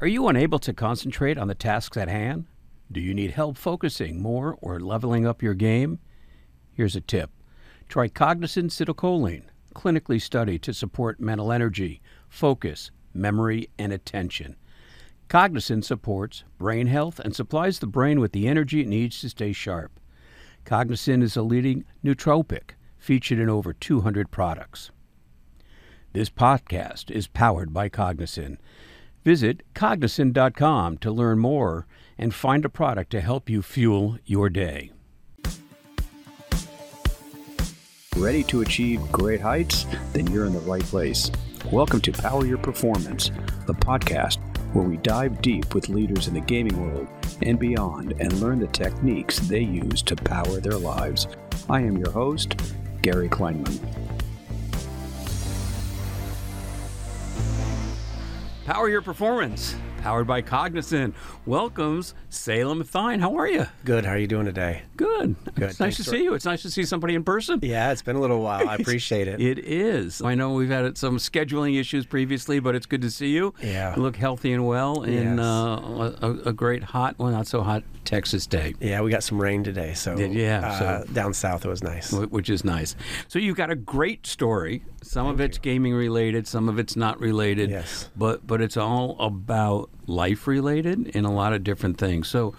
Are you unable to concentrate on the tasks at hand? Do you need help focusing more or leveling up your game? Here's a tip try Cognizin Citicoline, clinically studied to support mental energy, focus, memory, and attention. Cognizin supports brain health and supplies the brain with the energy it needs to stay sharp. Cognizin is a leading nootropic featured in over 200 products. This podcast is powered by Cognizin. Visit cognizin.com to learn more and find a product to help you fuel your day. Ready to achieve great heights? Then you're in the right place. Welcome to Power Your Performance, the podcast where we dive deep with leaders in the gaming world and beyond and learn the techniques they use to power their lives. I am your host, Gary Kleinman. Power Your Performance, powered by Cognizin, welcomes Salem Thyne. How are you? Good. How are you doing today? Good. Good. It's nice Thanks to see you. It's nice to see somebody in person. Yeah, it's been a little while. I appreciate it. It is. I know we've had some scheduling issues previously, but it's good to see you. Yeah. You look healthy and well in Yes. uh, a, a great hot, well, not so hot Texas day. Yeah, we got some rain today, so yeah, uh, so- down south it was nice. which is nice. So you've got a great story. Some of it's gaming related, some of it's not related. Yes. But but it's all about life related in a lot of different things. So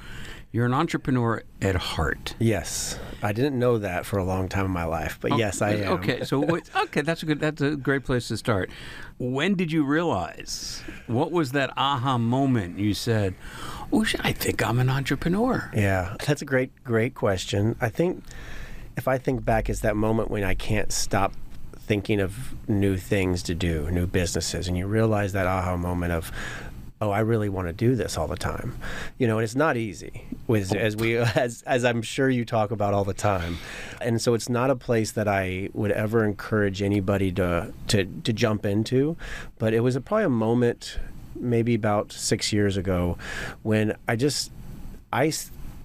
you're an entrepreneur at heart. Yes, I didn't know that for a long time in my life, but oh, yes, I am. Oh, Okay, so wait, okay, that's a good that's a great place to start. When did you realize? What was that aha moment you said, "Oh, I think I'm an entrepreneur." Yeah, that's a great, great question. I think if I think back, it's that moment when I can't stop thinking of new things to do, new businesses, and you realize that aha moment of, oh, I really want to do this all the time. You know, and it's not easy, with, oh. as we, as as I'm sure you talk about all the time, and so it's not a place that I would ever encourage anybody to to to jump into, but it was a, probably a moment, maybe about six years ago, when I just I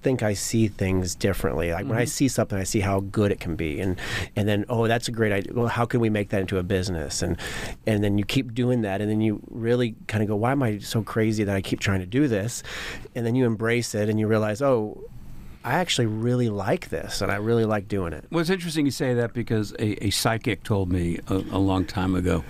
think I see things differently. Like when I mm-hmm. see something, I see how good it can be, and and then oh, that's a great idea. Well, how can we make that into a business? And and then you keep doing that, and then you really kind of go, why am I so crazy that I keep trying to do this? And then you embrace it, and you realize, oh. I actually really like this, and I really like doing it. Well, it's interesting you say that because a, a psychic told me a, a long time ago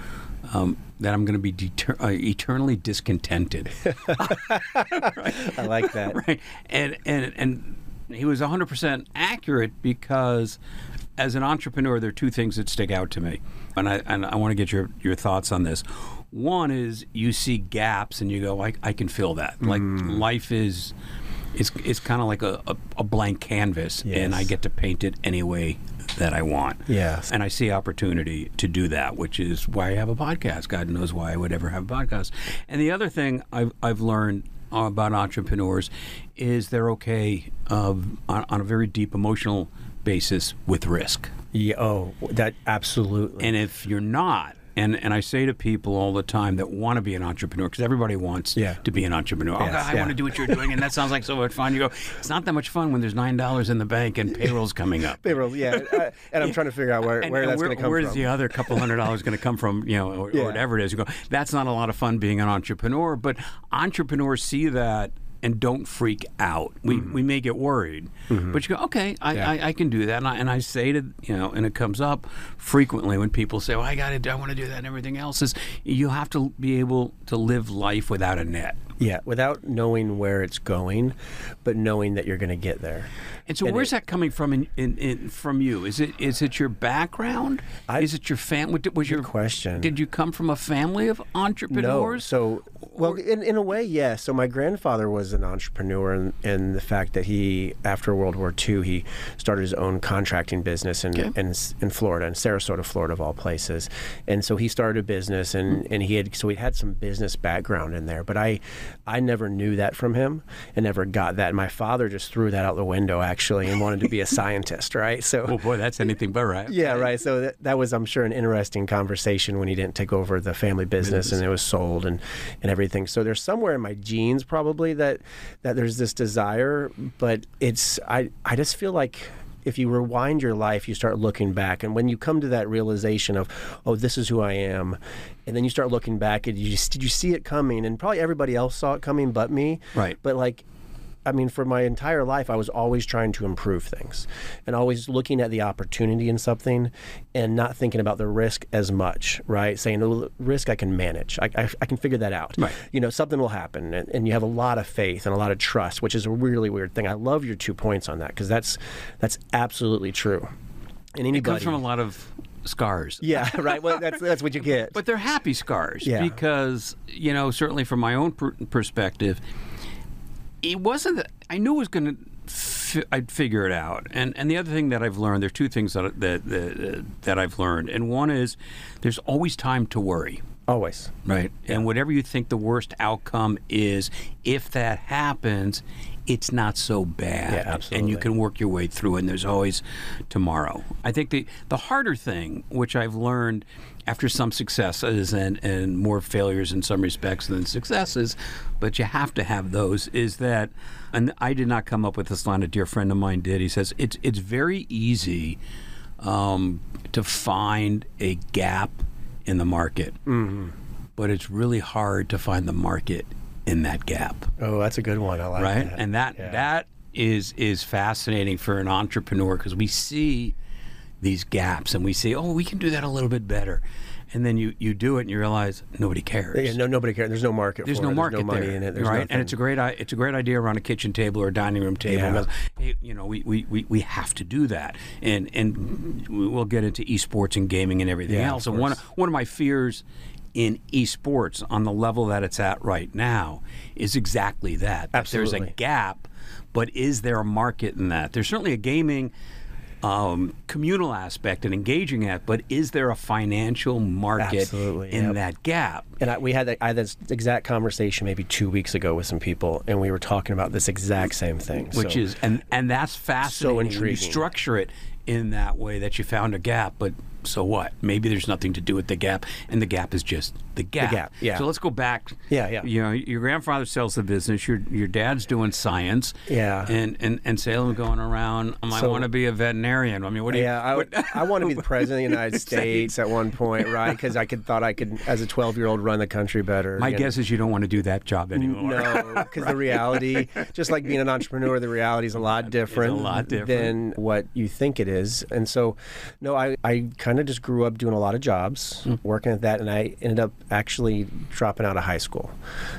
um, that I'm going to be deter- uh, eternally discontented. I like that. right? And and and he was 100% accurate because as an entrepreneur there are two things that stick out to me. And i and i want to get your your thoughts on this. One is you see gaps and you go i, I can fill that. Like life is it's it's kind of like a, a, a blank canvas and i get to paint it any way that i want Yes. and I see opportunity to do that, which is why I have a podcast. God knows why I would ever have a podcast. And the other thing I've, I've learned about entrepreneurs is they're okay on, on a very deep emotional basis with risk. Yeah, oh, that absolutely. And if you're not, and, and I say to people all the time that want to be an entrepreneur, because everybody wants Yeah. to be an entrepreneur. oh, God, I yeah. want to do what you're doing, and that sounds like so much fun. You go, it's not that much fun when there's nine dollars in the bank and payroll's coming up. Payroll, yeah, I- and I'm trying to figure out where, And- where and that's going to come where's from. Where's the other couple hundred dollars going to come from? You know, or, Yeah. or whatever it is. You go. That's not a lot of fun being an entrepreneur, but entrepreneurs see that and don't freak out. We we may get worried, but you go, okay, I, Mm-hmm. Yeah. I, I can do that, and I, and I say to you know, and it comes up frequently when people say, well, I got to, I want to do that, and everything else is you have to be able to live life without a net. Yeah, without knowing where it's going, but knowing that you're going to get there. And so, And where's it- that coming from? In, in, in from you? Is it is it your background? I- is it your family? Was your question. Did you come from a family of entrepreneurs? No, so well, in, in a way, yes. So my grandfather was an entrepreneur, and in the fact that he, after World War II, he started his own contracting business in Okay. in, in Florida, in Sarasota, Florida, of all places. And so he started a business, and, hmm. and he had so he had some business background in there. But I, I never knew that from him, and never got that. My father just threw that out the window actually, and wanted to be a scientist, right? So oh boy, that's anything but right. Yeah, right. So that, that was, I'm sure, an interesting conversation when he didn't take over the family business and it was sold and, and everything. So there's somewhere in my genes probably that that there's this desire, but it's I I just feel like if you rewind your life, you start looking back, and when you come to that realization of, oh, this is who I am, and then you start looking back, and you just, did you see it coming? And probably everybody else saw it coming, but me. Right. But like I mean, for my entire life, I was always trying to improve things and always looking at the opportunity in something and not thinking about the risk as much, right? Saying, oh, well, risk I can manage. I, I, I, can figure that out. Right. You know, something will happen. And, and, you have a lot of faith and a lot of trust, which is a really weird thing. I love your two points on that because that's, that's absolutely true. And anybody, it comes from a lot of scars. Yeah, right. Well, that's that's what you get. But they're happy scars yeah. because you know certainly from my own per- perspective, it wasn't that I knew it was going to. Fi- I'd figure it out, and and the other thing that I've learned, there's two things that that that, that I've learned, and one is there's always time to worry. Always. Right. Yeah. And whatever you think the worst outcome is, if that happens, it's not so bad. Yeah, absolutely. And you can work your way through, and there's always tomorrow. I think the, the harder thing, which I've learned after some successes and, and more failures in some respects than successes, but you have to have those, is that, and I did not come up with this line, a dear friend of mine did. He says, it's, it's very easy um, to find a gap in the market. Mm-hmm. But it's really hard to find the market in that gap. Oh, that's a good one. I like right? that. And that yeah. that is is fascinating for an entrepreneur because we see these gaps and we say, "Oh, we can do that a little bit better." And then you, you do it and you realize nobody cares. Yeah, no, nobody cares. There's no market. There's for no it. market There's no money there, in it. There's right? nothing. And it's a great it's a great idea around a kitchen table or a dining room table. Yeah. Hey, you know, we, we, we, we have to do that, and and we'll get into esports and gaming and everything Yeah, else. And one one of my fears in esports on the level that it's at right now is exactly that. that There's a gap, but is there a market in that? There's certainly a gaming um, communal aspect and engaging at, but is there a financial market Absolutely, in yep. that gap? And I, we had that, I had this exact conversation maybe two weeks ago with some people, and we were talking about this exact same thing. Which So- is and and that's fascinating. when you structure it in that way that you found a gap, but so what? Maybe there's nothing to do with the gap, and the gap is just the gap. The gap, yeah. So let's go back. Yeah, yeah. You know, your grandfather sells the business. Your your dad's doing science. Yeah. And and and Salem going around. Um, I want to be a veterinarian. I mean, what do you? Yeah, I, what- I want to be the president of the United States at one point, right? Because I could thought I could, as a 12 year old, run the country better. my you know. guess is you don't want to do that job anymore. No, because the reality, just like being an entrepreneur, the reality is a lot different, A lot different. than what you think it is. And so, no, I, I kind of just grew up doing a lot of jobs, Hmm. working at that, and I ended up actually dropping out of high school.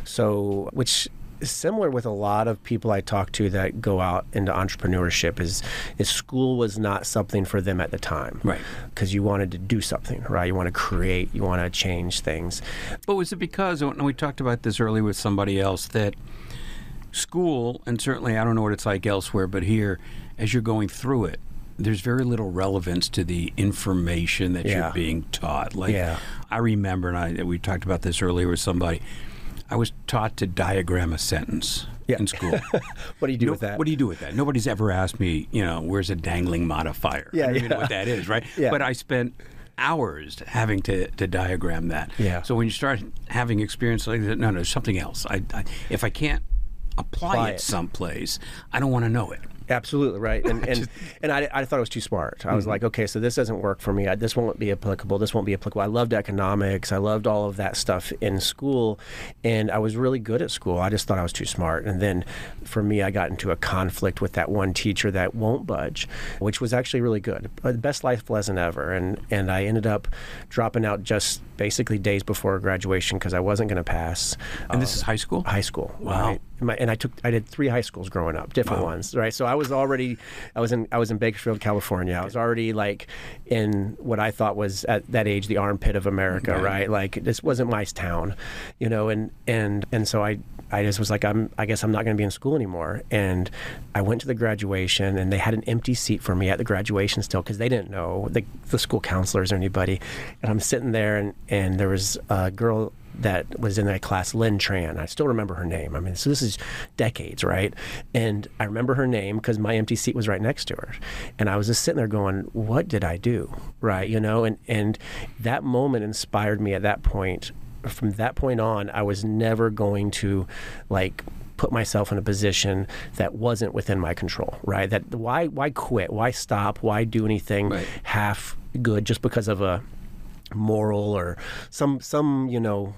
So, which is similar with a lot of people I talk to that go out into entrepreneurship is is school was not something for them at the time. Right. Because you wanted to do something, right? You want to create, you want to change things. But was it because, and we talked about this earlier with somebody else, that school, and certainly I don't know what it's like elsewhere, but here, as you're going through it, there's very little relevance to the information that Yeah. you're being taught. Like Yeah. I remember, and I, we talked about this earlier with somebody. I was taught to diagram a sentence Yeah. in school. What do you do No- with that? What do you do with that? Nobody's ever asked me, you know, where's a dangling modifier? Yeah, I don't even know what that is, right? Yeah. But I spent hours having to, to diagram that. Yeah. So when you start having experience like that, no, no, something else. I, I if I can't apply, Apply it, it. someplace, I don't want to know it. Absolutely right, and and, and I, I thought it was too smart. I was like, okay, so this doesn't work for me. I, this won't be applicable. This won't be applicable. I loved economics. I loved all of that stuff in school, and I was really good at school. I just thought I was too smart. And then, for me, I got into a conflict with that one teacher that won't budge, which was actually really good. Uh, The best life lesson ever. And and I ended up dropping out just basically days before graduation because I wasn't going to pass. And this is high school. high school. Wow. Right? And my- and I took I did three high schools growing up, different ones, right? So I was already I was in I was in Bakersfield, California. I was already like in what I thought was at that age the armpit of America, Right. right? Like this wasn't my town, you know, and and and so I I just was like I'm I guess I'm not going to be in school anymore. And I went to the graduation and they had an empty seat for me at the graduation still because they didn't know the the school counselors or anybody. And I'm sitting there and and there was a girl that was in that class, Lynn Tran. I still remember her name. I mean, so this is decades, right? And I remember her name because my empty seat was right next to her. And I was just sitting there going, what did I do? Right. You know, and, and that moment inspired me at that point. From that point on, I was never going to like put myself in a position that wasn't within my control, right? That why why quit? Why stop? Why do anything Right. half good just because of a moral or some some you know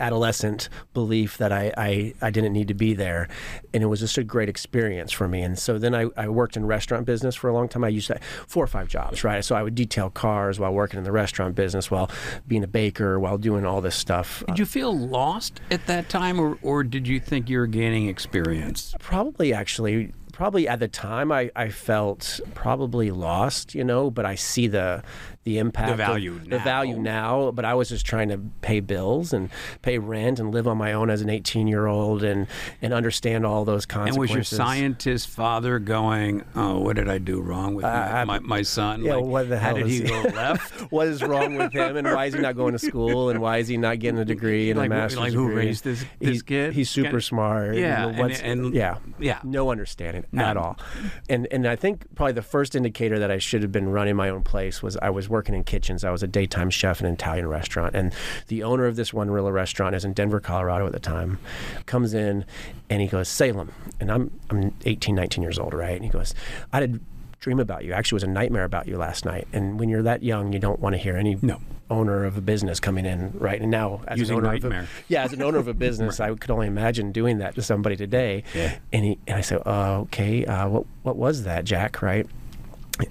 adolescent belief that I, I, I didn't need to be there. And it was just a great experience for me. And so then I, I worked in restaurant business for a long time. I used to four or five jobs right? So I would detail cars while working in the restaurant business while being a baker while doing all this stuff. Did you feel lost at that time, or, or did you think you were gaining experience? probably actually probably at the time I, I felt probably lost you know but i see the the impact of- value the value now. but i was just trying to pay bills and pay rent and live on my own as an 18 year old and and understand all those consequences. And was your scientist father going, "Oh, what did I do wrong with my, I- my, my son? yeah, like, what the how hell did is he go left? what is wrong with him and why is he not going to school and why is he not getting a degree and Like, a master's like who degree? raised this- this he's, kid? he's super smart Yeah, and- what's- and- yeah yeah. no understanding at all and and i think probably the first indicator that i should have been running my own place was i was working in kitchens. I was a daytime chef in an italian restaurant and the owner of this one Rilla restaurant is in denver colorado at the time comes in and he goes salem and i'm i'm 18 19 years old right? And he goes i had a dream about you. Actually it was a nightmare about you last night. And when you're that young you don't want to hear any No. owner of a business coming in right? And now as Using an owner nightmare. of a, yeah as an owner of a business i could only imagine doing that to somebody today. Yeah. and he and i said uh, okay uh, what what was that jack? Right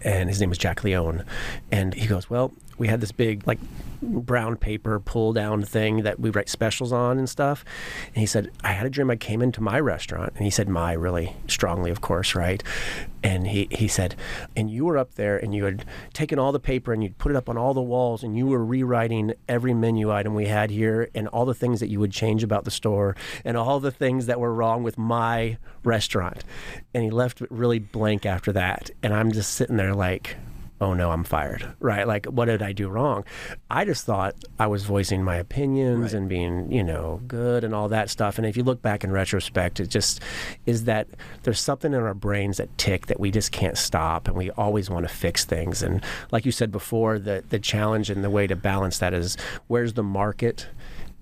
and his name was jack leone. And he goes well we had this big like brown paper pull down thing that we write specials on and stuff. And he said i had a dream i came into my restaurant. And he said my really strongly of course right? And he, he said and you were up there and you had taken all the paper and you'd put it up on all the walls and you were rewriting every menu item we had here and all the things that you would change about the store and all the things that were wrong with my restaurant. And he left it really blank after that. And i'm just sitting there like oh no, I'm fired, right? Like, what did I do wrong? I just thought I was voicing my opinions Right. and being, you know, good and all that stuff. And if you look back in retrospect, it just is that there's something in our brains that tick that we just can't stop and we always want to fix things. And like you said before, the, the challenge and the way to balance that is where's the market?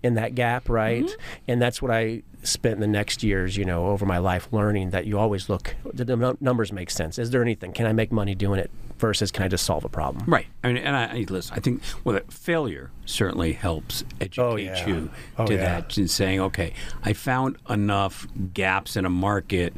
in that gap, right? Mm-hmm. And that's what I spent the next years, you know, over my life learning that you always look, the numbers make sense. Is there anything? Can I make money doing it versus can I just solve a problem? Right. I mean, and I, I listen. I think well, that failure certainly helps educate Oh, yeah. you Oh, to yeah. that and saying, okay, I found enough gaps in a market,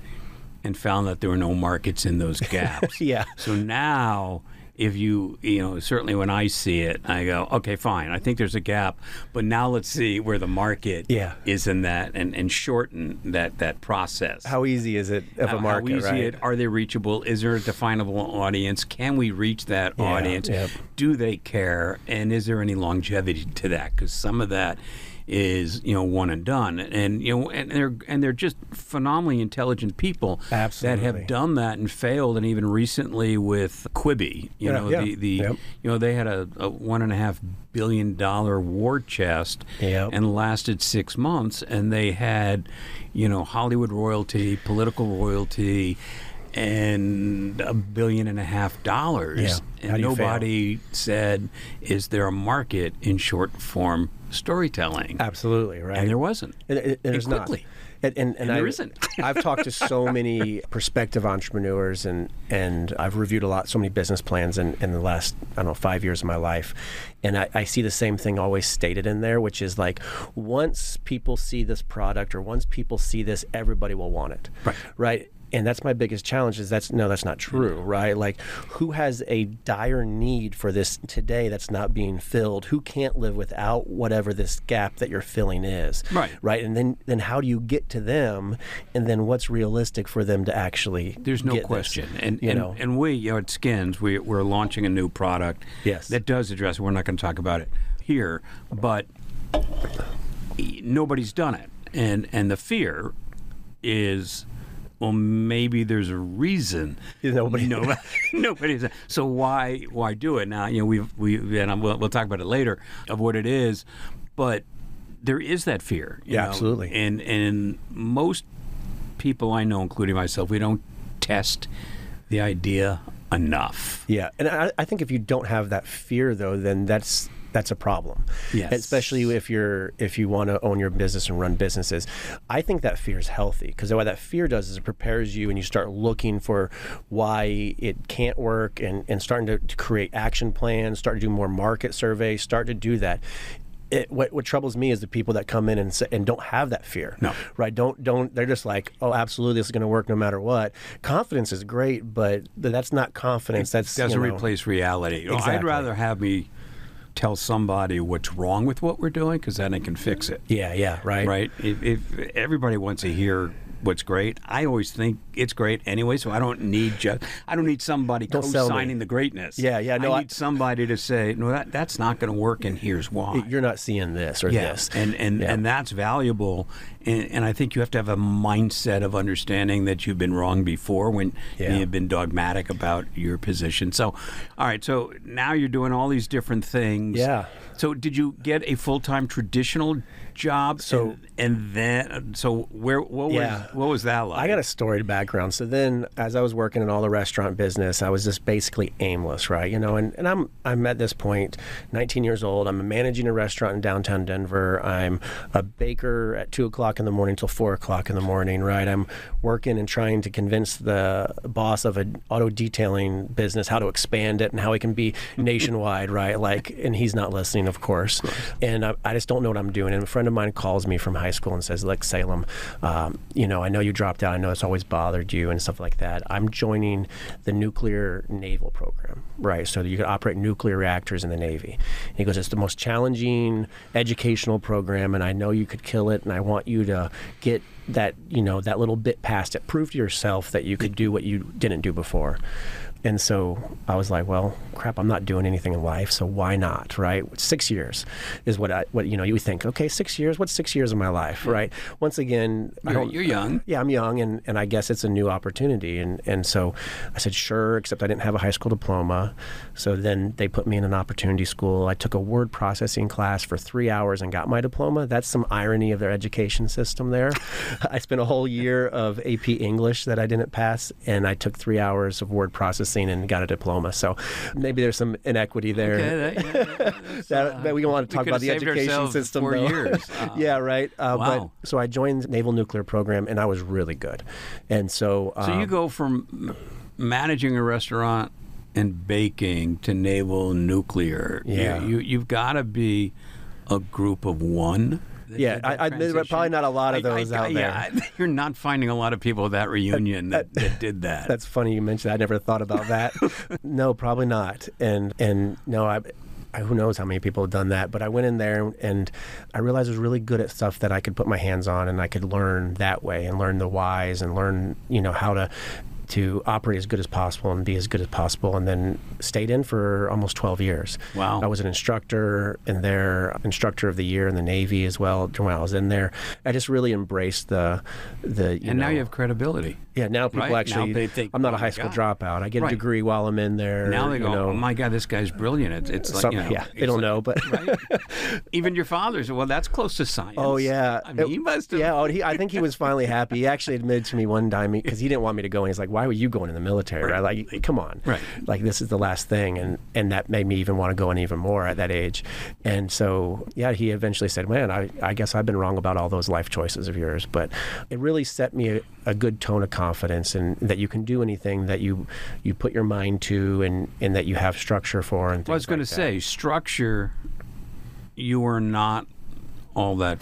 and found that there were no markets in those gaps. Yeah. So now. If you, you know, certainly when I see it, I go, okay, fine. I think there's a gap, but now let's see where the market Yeah. is in that, and, and shorten that that process. How easy is it of How- a market, how easy right? it, are they reachable? Is there a definable audience? Can we reach that Yeah, audience? yep. Do they care? And is there any longevity to that? Because some of that is you know one and done, and you know, and they're and they're just phenomenally intelligent people that have done that and failed, and even recently with Quibi, you Yeah, know, yeah, the the yep. you know they had a, a one and a half billion dollar war chest Yep. and lasted six months, and they had, you know, Hollywood royalty, political royalty, and a billion and a half dollars. Yeah. And you fail? nobody said, "Is there a market in short form storytelling?" Absolutely, right. And there wasn't. And, and, and there's not. quickly. And, and, and, And there I, isn't. I've talked to so many prospective entrepreneurs and, and I've reviewed a lot, so many business plans in, in the last, I don't know, five years of my life. And I, I see the same thing always stated in there, which is like, once people see this product or once people see this, everybody will want it. Right. Right. And that's my biggest challenge is that's no, that's not true, mm. right? Like who has a dire need for this today that's not being filled? Who can't live without whatever this gap that you're filling is? Right. right? And then then how do you get to them? And then what's realistic for them to actually? There's no get this? question. And, you and, know, and we, you know, at Skins, we, we're launching a new product Yes. that does address, we're not going to talk about it here, but nobody's done it. And, and the fear is, well, maybe there's a reason. Nobody- no, nobody's. So why why do it now? You know, we've we and we'll, we'll talk about it later of what it is, but there is that fear. you Yeah, know, absolutely. And and most people I know, including myself, we don't test the idea enough. yeah. And I, I think if you don't have that fear, though, then that's that's a problem. Yes. Especially if you're if you want to own your business and run businesses. I think that fear is healthy because what that fear does is it prepares you and you start looking for why it can't work and, and starting to, to create action plans, start to do more market surveys, start to do that. It, what, what troubles me is the people that come in and say, and don't have that fear. No. right? Don't don't. They're just like, oh, absolutely, this is going to work no matter what. Confidence is great, but that's not confidence. That's doesn't you know, replace reality. Know, I'd rather have me tell somebody what's wrong with what we're doing because then I can fix it. Yeah, yeah, right. Right? If, if everybody wants to hear what's great, I always think it's great anyway. So I don't need just I don't need somebody Don't co-signing the greatness. Yeah, yeah, no, I I- need somebody to say no, that that's not going to work, and here's why. You're not seeing this or Yes, this. and and Yeah. and that's valuable, and, and I think you have to have a mindset of understanding that you've been wrong before when Yeah. you've been dogmatic about your position. So, all right, so now you're doing all these different things. Yeah. So, did you get a full time traditional job? So- and, and then so where what Yeah. What was that like? I got a storied background. So then, as I was working in all the restaurant business, I was just basically aimless, right? You know, and, and I'm I'm at this point, 19 years old. I'm managing a restaurant in downtown Denver. I'm a baker at two o'clock in the morning till four o'clock in the morning, right? I'm working and trying to convince the boss of an auto detailing business how to expand it and how it can be nationwide, right? Like, and he's not listening, of course. And I, I just don't know what I'm doing. And a friend of mine calls me from high school and says, "Look, Salem, um, you know, I know you dropped out. I know it's always bothered you and stuff like that. I'm joining the nuclear naval program, right? So you can operate nuclear reactors in the Navy." And he goes, "It's the most challenging educational program, and I know you could kill it. And I want you to get that, you know, that little bit past it. Prove to yourself that you could do what you didn't do before." And so I was like, well, crap, I'm not doing anything in life, so why not, right? Six years is what I, what you know, you think, okay, six years, what's six years of my life, right? Once again, I You're, don't, you're young. yeah, I'm young, and, and I guess it's a new opportunity. And, and so I said, sure, except I didn't have a high school diploma. So then they put me in an opportunity school. I took a word processing class for three hours and got my diploma. That's some irony of their education system there. I spent a whole year of AP English that I didn't pass, and I took three hours of word processing and got a diploma. So maybe there's some inequity there. Okay, that- yeah, That, uh, that we want to talk about the education system. four though. years. Uh, yeah, right. Uh, wow. But so I joined the Naval Nuclear Program, and I was really good. And so, So you um, go from managing a restaurant and baking to naval nuclear. You- Yeah. You, you've got to be a group of one. That Yeah, I- that I- there are probably not a lot of I- I- those out there. yeah, you're not finding a lot of people at that reunion that, that did that. That's funny you mentioned. that. I never thought about that. no, probably not. And and no, I, I. Who knows how many people have done that? But I went in there and, and I realized I was really good at stuff that I could put my hands on and I could learn that way and learn the whys and learn you know how to to operate as good as possible and be as good as possible and then stayed in for almost 12 years. Wow. I was an instructor in there, instructor of the year in the Navy as well when I was in there. I just really embraced the the you and now you have credibility. Yeah, now people Right? Now actually. they think, I'm not "Oh a high school God." dropout. I get Right. a degree while I'm in there. Now they go, know. oh my God, this guy's brilliant. It's, it's like, Some- you know, yeah, they don't like- know, but right? Even your father said, well, that's close to science. oh yeah, I mean, It- he must have. Yeah, oh, he, I think he was finally happy. He actually admitted to me one time because he didn't want me to go, and he's like, "Why were you going in the military?" Right? Like, come on, Right. Like this is the last thing, and and that made me even want to go in even more at that age. And so yeah, he eventually said, "Man, I I guess I've been wrong about all those life choices of yours," but it really set me a, a good tone of confidence and that you can do anything that you you put your mind to and and that you have structure for. And Well, I was going to like that. say, structure, you were not all that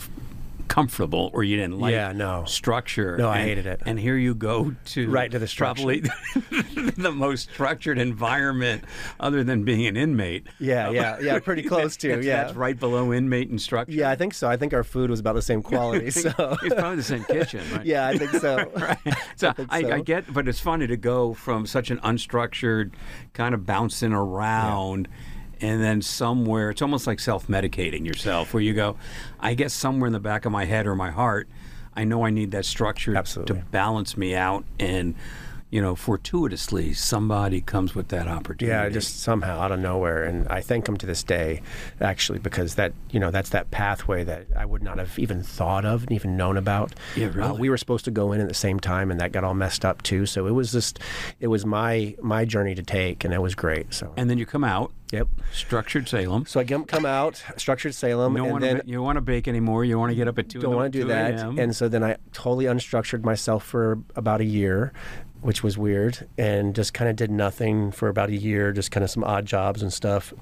comfortable, or you didn't like Yeah, no. structure. No, I hated it. And here you go to Right to the structure. probably the most structured environment, other than being an inmate. Yeah, yeah, yeah, pretty close to, That's- yeah. that's right below inmate and structure. Yeah, I think so. I think our food was about the same quality. So it's probably the same kitchen, right? yeah, I think so. right. So I, I so. get, but it's funny to go from such an unstructured kind of bouncing around. And then somewhere, it's almost like self medicating yourself, where you go, I guess somewhere in the back of my head or my heart, I know I need that structure Absolutely. to balance me out. And, you know, fortuitously, somebody comes with that opportunity. Yeah, just somehow out of nowhere, and I thank him to this day, actually, because that you know that's that pathway that I would not have even thought of, and even known about. Yeah, Uh, we were supposed to go in at the same time, and that got all messed up too. So it was just, it was my my journey to take, and it was great. So And then you come out. Yep. Structured Salem. So I come come out, structured Salem, You don't and want then to. You want to bake anymore. You want to get up at two. don't want to do that. And so then I totally unstructured myself for about a year, which was weird, and just kind of did nothing for about a year, just kind of some odd jobs and stuff.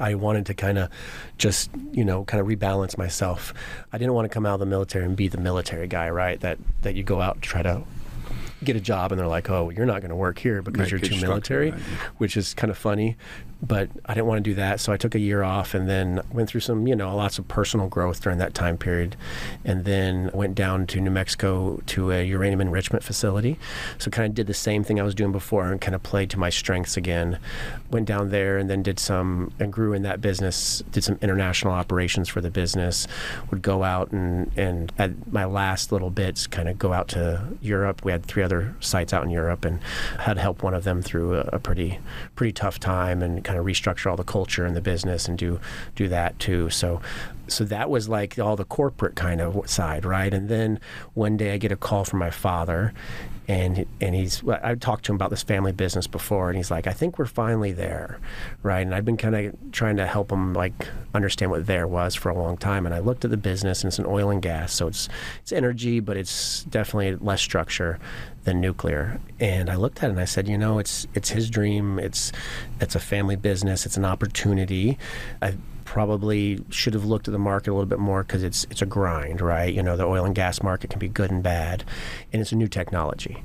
I wanted to kind of just, you know, kind of rebalance myself. I didn't want to come out of the military and be the military guy, right? That that you go out to try to get a job and they're like, "Oh, you're not going to work here because Right, you're too military," right, which is kind of funny. But I didn't want to do that, so I took a year off and then went through some, you know, lots of personal growth during that time period, and then went down to New Mexico to a uranium enrichment facility. So kind of did the same thing I was doing before and kind of played to my strengths again. Went down there and then did some and grew in that business. Did some international operations for the business. Would go out and and at my last little bits, kind of go out to Europe. We had three other sites out in Europe and had helped one of them through a, a pretty pretty tough time and kind of restructure all the culture in the business and do do that too. So so that was like all the corporate kind of side, right? And then one day I get a call from my father, and and he's I talked to him about this family business before, and he's like, I think we're finally there, right? And I've been kind of trying to help him like understand what there was for a long time, and I looked at the business, and it's an oil and gas, so it's it's energy, but it's definitely less structure than nuclear. And I looked at it and I said, you know, it's it's his dream. It's it's a family business. It's an opportunity. I probably should have looked at the market a little bit more because it's it's a grind, right? You know, the oil and gas market can be good and bad, and it's a new technology.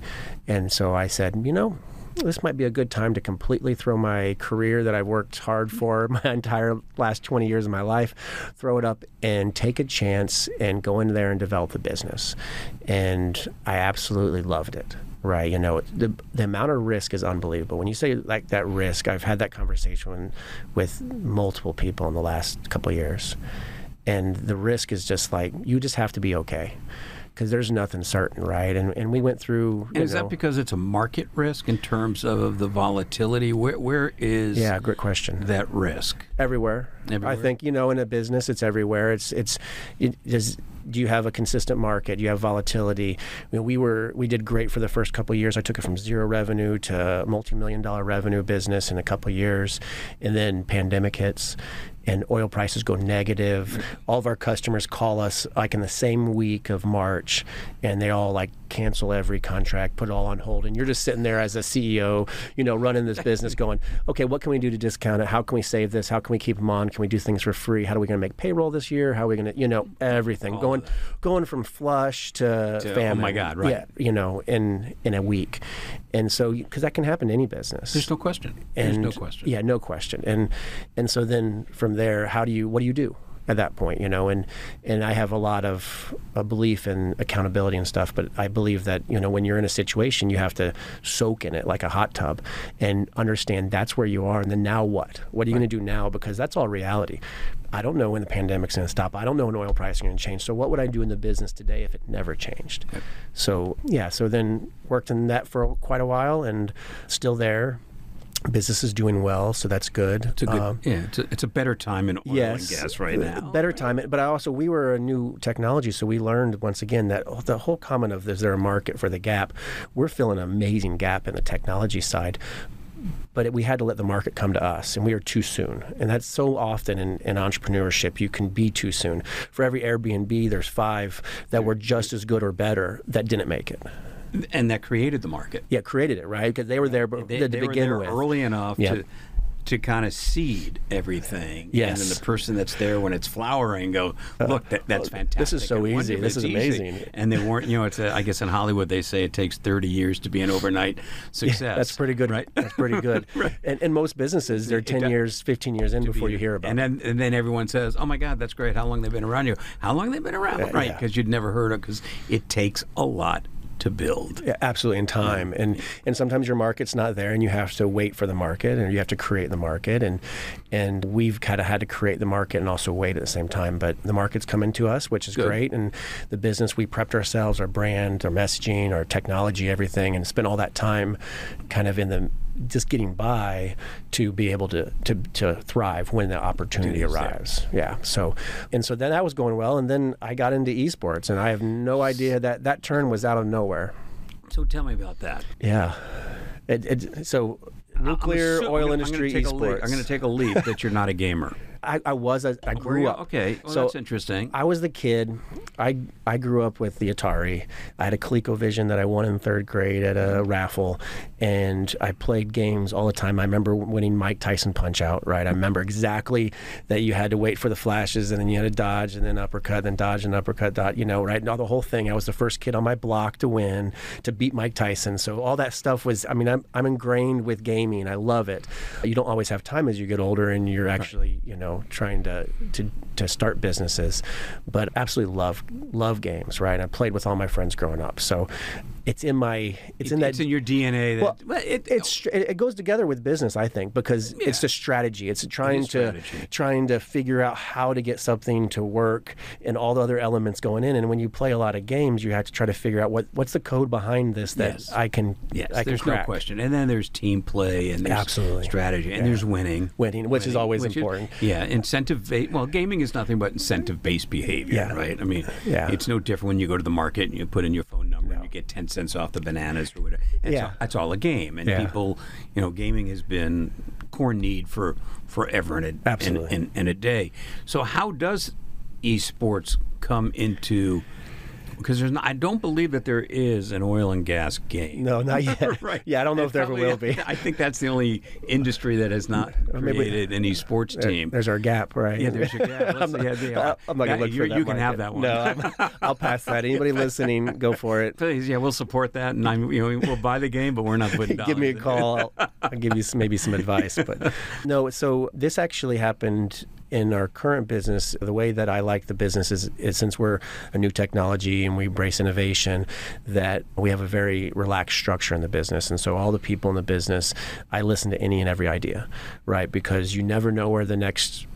And so I said, you know, this might be a good time to completely throw my career that I've worked hard for my entire last 20 years of my life, throw it up and take a chance and go in there and develop the business. And I absolutely loved it. Right, you know the the amount of risk is unbelievable. When you say like that risk, I've had that conversation with multiple people in the last couple of years, and the risk is just like you just have to be okay because there's nothing certain, right? And and we went through. And is know, that because it's a market risk in terms of the volatility? Where where is yeah, great question. that risk? everywhere. Everywhere? I think you know in a business it's everywhere. It's it's it is. Do you have a consistent market? Do you have volatility? I mean, we were we did great for the first couple years. I took it from zero revenue to multi-million dollar revenue business in a couple years, and then pandemic hits, and oil prices go negative. All of our customers call us like in the same week of March, and they all like cancel every contract, put it all on hold, and you're just sitting there as a CEO, you know, running this business, going, okay, what can we do to discount it? How can we save this? How can we keep them on? Can we do things for free? How are we going to make payroll this year? How are we going to, you know, everything going going from flush to, To, oh my God, right. Yeah, you know, in in a week, and so because that can happen to any business. There's no question. There's no question. Yeah, no question. And and so then from there, how do you what do you do at that point? You know, and and I have a lot of a belief in accountability and stuff, but I believe that you know when you're in a situation, you have to soak in it like a hot tub and understand that's where you are, and then now what? What are you going to do now? Because that's all reality. I don't know when the pandemic's going to stop. I don't know when oil price is going to change. So what would I do in the business today if it never changed? So yeah, so then worked in that for quite a while and still there. Business is doing well, so that's good. It's a good. Um, yeah, it's a, it's a better time in oil yes, and gas right uh, now. Better time, but I also we were a new technology, so we learned once again that the whole comment of is there a market for the gap? We're filling an amazing gap in the technology side, but it, we had to let the market come to us, and we are too soon. And that's so often in, in entrepreneurship, you can be too soon. For every Airbnb, there's five that were just as good or better that didn't make it. And that created the market. Yeah, created it right because they were there but They, to they were there with. early enough Yeah. to to kind of seed everything. Yes. And then the person that's there when it's flowering go, uh, look, that, that's fantastic. this is so easy. This is easy." amazing. And they weren't, you know, it's a, I guess in Hollywood they say it takes 30 years to be an overnight success. That's pretty good. Right. That's pretty good. And, and most businesses, they're 10 years, 15 years in before you hear about and it. then and then everyone says, "Oh my God, that's great! How long they've been around you? How long they've been around? right? yeah. Because you'd never heard of. Because it takes a lot to build. Yeah, absolutely in time. And and sometimes your market's not there and you have to wait for the market and you have to create the market. And and we've kind of had to create the market and also wait at the same time. But the market's coming to us which is Good. great. And the business we prepped ourselves our brand our messaging our technology everything and spent all that time kind of in the just getting by to be able to to, to thrive when the opportunity there. arrives yeah so and so then that was going well and then I got into esports and I have no idea that that turn was out of nowhere So tell me about that. yeah. It, it, so nuclear, I'm assu- oil I'm industry, gonna take leap- esports. I'm going to take a leap that you're not a gamer. I, I was. I, I grew up. Okay, well, so that's interesting. I was the kid. I I grew up with the Atari. I had a ColecoVision that I won in third grade at a raffle, and I played games all the time. I remember winning Mike Tyson Punch Out. Right. I remember exactly that you had to wait for the flashes, and then you had to dodge, and then uppercut, then dodge, and uppercut. Dot. You know, right? Now the whole thing. I was the first kid on my block to win, to beat Mike Tyson. So all that stuff was. I mean, I'm I'm ingrained with gaming. I love it. You don't always have time as you get older, and you're actually you know trying to to to start businesses, but absolutely love love games. Right. I played with all my friends growing up, so it's in my it's in that it's in your DNA. That, well, it, it's it it goes together with business, I think, because it's the strategy. It's trying to strategy. trying to figure out how to get something to work and all the other elements going in. And when you play a lot of games, you have to try to figure out what what's the code behind this that Yes. I can yes, I can there's crack. no question. And then there's team play and there's Absolutely. strategy and there's winning. Winning, which is always which important. yeah, incentive. Well, gaming is nothing but incentive-based behavior, Yeah. right? I mean, Yeah. it's no different when you go to the market and you put in your phone number and you get ten cents off the bananas or whatever. It's Yeah. all, that's all a game, and Yeah. people, you know, gaming has been core need for forever and a, Absolutely. and, and, and a day. So how does esports come into because there's not, I don't believe that there is an oil and gas game. No, not yet. right. Yeah, I don't know if there ever will be. I think that's the only industry that has not maybe- created any sports team. There's our gap, right? yeah, there's your gap. Let's see, yeah, yeah. I'm not gonna look you, for that. You can have that one. No, I'm- I'll pass that. Anybody listening, go for it. Please, yeah, we'll support that, and I'm, you know, we'll buy the game, but we're not putting give me a call. I'll, I'll give you some, maybe some advice. But no, so this actually happened in our current business. The way that I like the business is, is since we're a new technology and we embrace innovation, that we have a very relaxed structure in the business. And so all the people in the business, I listen to any and every idea, right? Because you never know where the next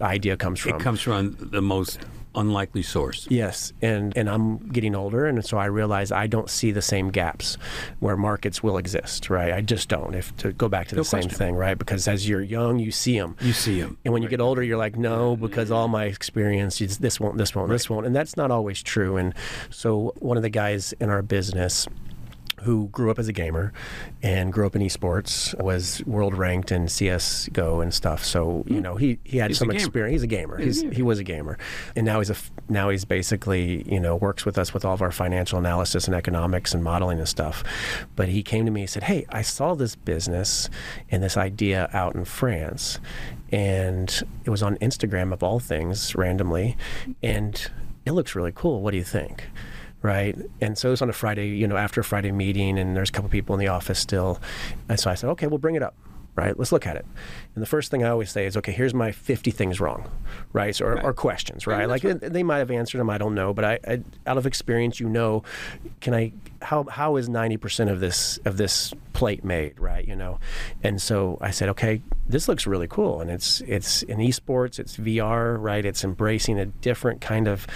idea comes from. It comes from the most unlikely source. Yes, and and I'm getting older, and so I realize I don't see the same gaps where markets will exist. Right, I just don't. If to go back to the No same question. thing, right? Because as you're young, you see them. You see them. And when you get older, you're like, no, because all my experience, this won't, this won't, this won't, and that's not always true. And so one of the guys in our business who grew up as a gamer and grew up in esports was world ranked in CS:GO and stuff. So you hmm. know he he had He's some experience. He's a gamer. He's, he was a gamer, and now he's a now he's basically you know works with us with all of our financial analysis and economics and modeling and stuff. But he came to me and said, "Hey, I saw this business and this idea out in France, and it was on Instagram of all things randomly, and it looks really cool. What do you think?" Right? And so it was on a Friday, you know, after a Friday meeting, and there's a couple people in the office still. And so I said, okay, we'll bring it up, right? Let's look at it. And the first thing I always say is, okay, here's my 50 things wrong, right? So, or, or questions, right? like they might have answered them, I don't know, but I, I, out of experience, you know, can I, how, how is 90% of this, of this plate made, right? You know? And so I said, okay, this looks really cool. And it's, it's in esports, it's VR, right? It's embracing a different kind of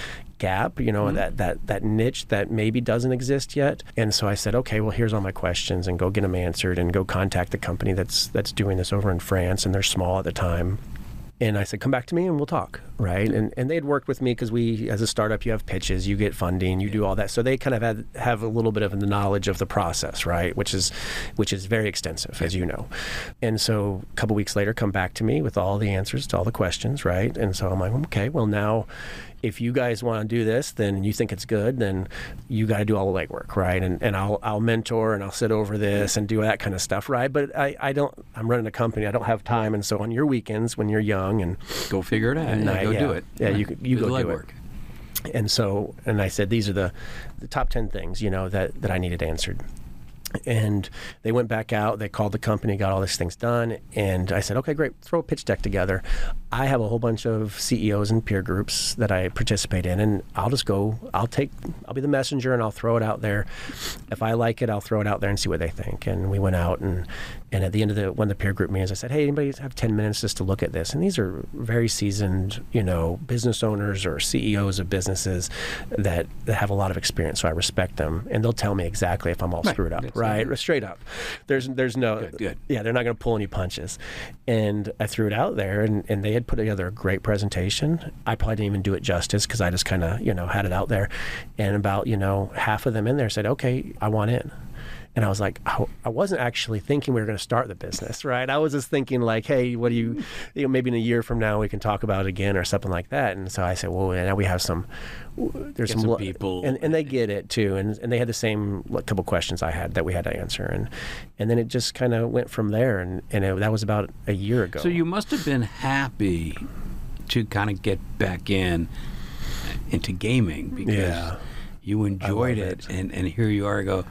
gap, you know, mm-hmm. that, that that niche that maybe doesn't exist yet. And so I said, okay, well, here's all my questions, and go get them answered, and go contact the company that's that's doing this over in France, and they're small at the time. And I said, come back to me and we'll talk, right? And and they had worked with me because we, as a startup, you have pitches, you get funding, you do all that. So they kind of had have a little bit of the knowledge of the process, right? Which is which is very extensive, as you know. And so a couple weeks later, come back to me with all the answers to all the questions, right? And so I'm like, okay, well now if you guys want to do this, then you think it's good, then you got to do all the legwork, right? And and I'll I'll mentor and I'll sit over this and do that kind of stuff, right? But I, I don't I'm running a company, I don't have time, and so on your weekends when you're young and Go figure it out. And uh, Yeah, I- go yeah. do it. Yeah, you you Do the go do it. legwork. and so and I said these are the the top ten things you know that that I needed answered. And they went back out. They called the company, got all these things done, and I said, "Okay, great. Throw a pitch deck together. I have a whole bunch of CEOs and peer groups that I participate in, and I'll just go. I'll take. I'll be the messenger, and I'll throw it out there. If I like it, I'll throw it out there and see what they think." And we went out, and and at the end of the one of the peer group meetings, I said, "Hey, anybody have ten minutes just to look at this?" And these are very seasoned, you know, business owners or CEOs of businesses that, that have a lot of experience. So I respect them, and they'll tell me exactly if I'm all Right. screwed up, That's right? it. Straight up. There's there's no Good, good. yeah, they're not going to pull any punches. And I threw it out there, and, and they had put together a great presentation. I probably didn't even do it justice because I just kind of, you know, had it out there. And about, you know, half of them in there said, okay, I want in. And I was like, I, I wasn't actually thinking we were going to start the business, right? I was just thinking like, hey, what do you, you know, maybe in a year from now we can talk about it again or something like that. And so I said, well, now we have some, there's some, some people. and, and they get it too, and and they had the same couple questions I had that we had to answer, and and then it just kind of went from there, and and it, that was about a year ago. So you must have been happy to kind of get back in into gaming because Yeah. you enjoyed it, it. and and here you are. Go,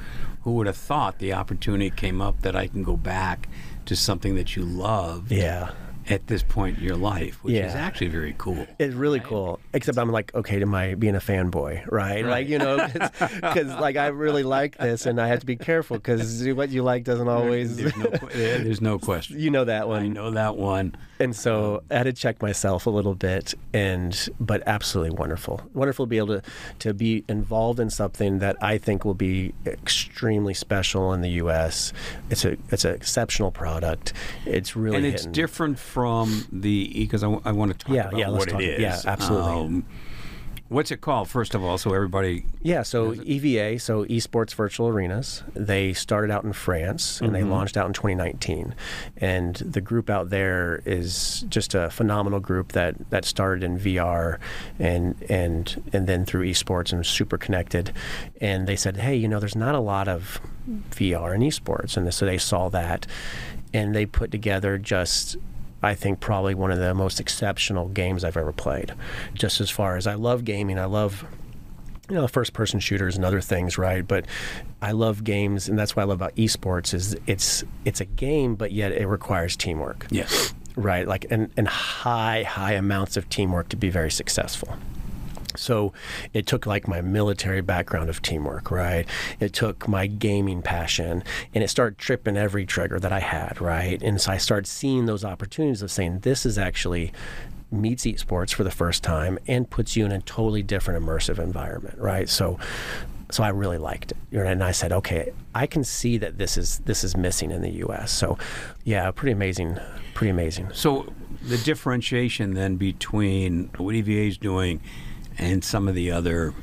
who would have thought the opportunity came up that I can go back to something that you love yeah. At this point in your life, which is actually very cool. It's really cool. Except I'm like, okay, am I being a fanboy, right? Like, you know, because like I really like this, and I have to be careful because what you like doesn't always. There's no, there's no question. you know that one. I know that one. And so um, I had to check myself a little bit, and but absolutely wonderful, wonderful to be able to to be involved in something that I think will be extremely special in the U.S. It's a it's an exceptional product. It's really and it's hitting. different from the because I, want to talk Yeah, about yeah, let's what talk- it is. yeah, absolutely. Um, what's it called? First of all, so everybody. Yeah, so EVA, so Esports Virtual Arenas, they started out in France and they mm-hmm. launched out in 2019. And the group out there is just a phenomenal group that, that started in VR and and and then through esports and super connected. And they said, hey, you know, there's not a lot of VR and esports, and so they saw that, and they put together just I think probably one of the most exceptional games I've ever played. Just as far as I love gaming, I love you know first person shooters and other things, right? But I love games, and that's what I love about esports is it's it's a game, but yet it requires teamwork, Yes. right? Like and and high high amounts of teamwork to be very successful. So it took like my military background of teamwork, right? It took my gaming passion and it started tripping every trigger that I had, right? And so I started seeing those opportunities of saying, this is actually meets esports for the first time and puts you in a totally different immersive environment, right? So so I really liked it. And I said, okay, I can see that this is this is missing in the US. So yeah, pretty amazing, pretty amazing. So the differentiation then between what EVA is doing and some of the other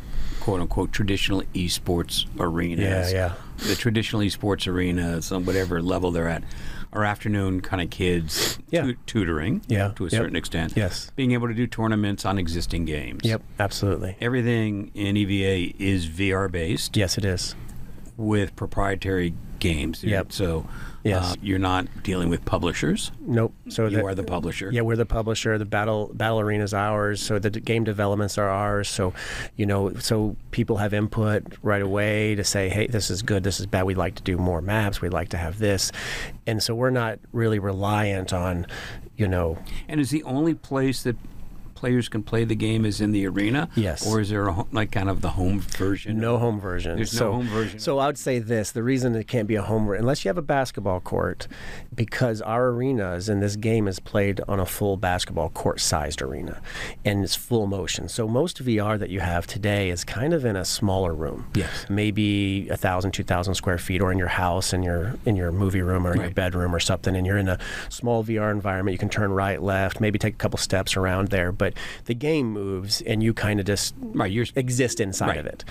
quote unquote traditional esports arenas. Yeah, yeah. The traditional esports arenas on whatever level they're at are afternoon kind of kids Yeah. tu- tutoring Yeah, to a yep. certain extent. Yes. Being able to do tournaments on existing games. Yep, absolutely. Everything in EVA is VR based Yes, it is. with proprietary games. Yep. So Yes. uh, you're not dealing with publishers. Nope. So You that- are the publisher. Yeah, we're the publisher. The battle battle arena is ours. So the d- game developments are ours. So, you know, so people have input right away to say, hey, this is good, this is bad. We'd like to do more maps. We'd like to have this, and so we're not really reliant on, you know, And is the only place that players can play the game is in the arena? Yes. Or is there a, like kind of the home version? no home version. There's no so, home version. So I would say this: the reason it can't be a home unless you have a basketball court, because our arenas and this game is played on a full basketball court-sized arena, and it's full motion. So most VR that you have today is kind of in a smaller room. Yes. maybe a thousand, two thousand square feet, or in your house, in your in your movie room, or in your bedroom, or something, and you're in a small VR environment. You can turn right, left, maybe take a couple steps around there, but the game moves, and you kind of just Right. You're exist inside Right. of it.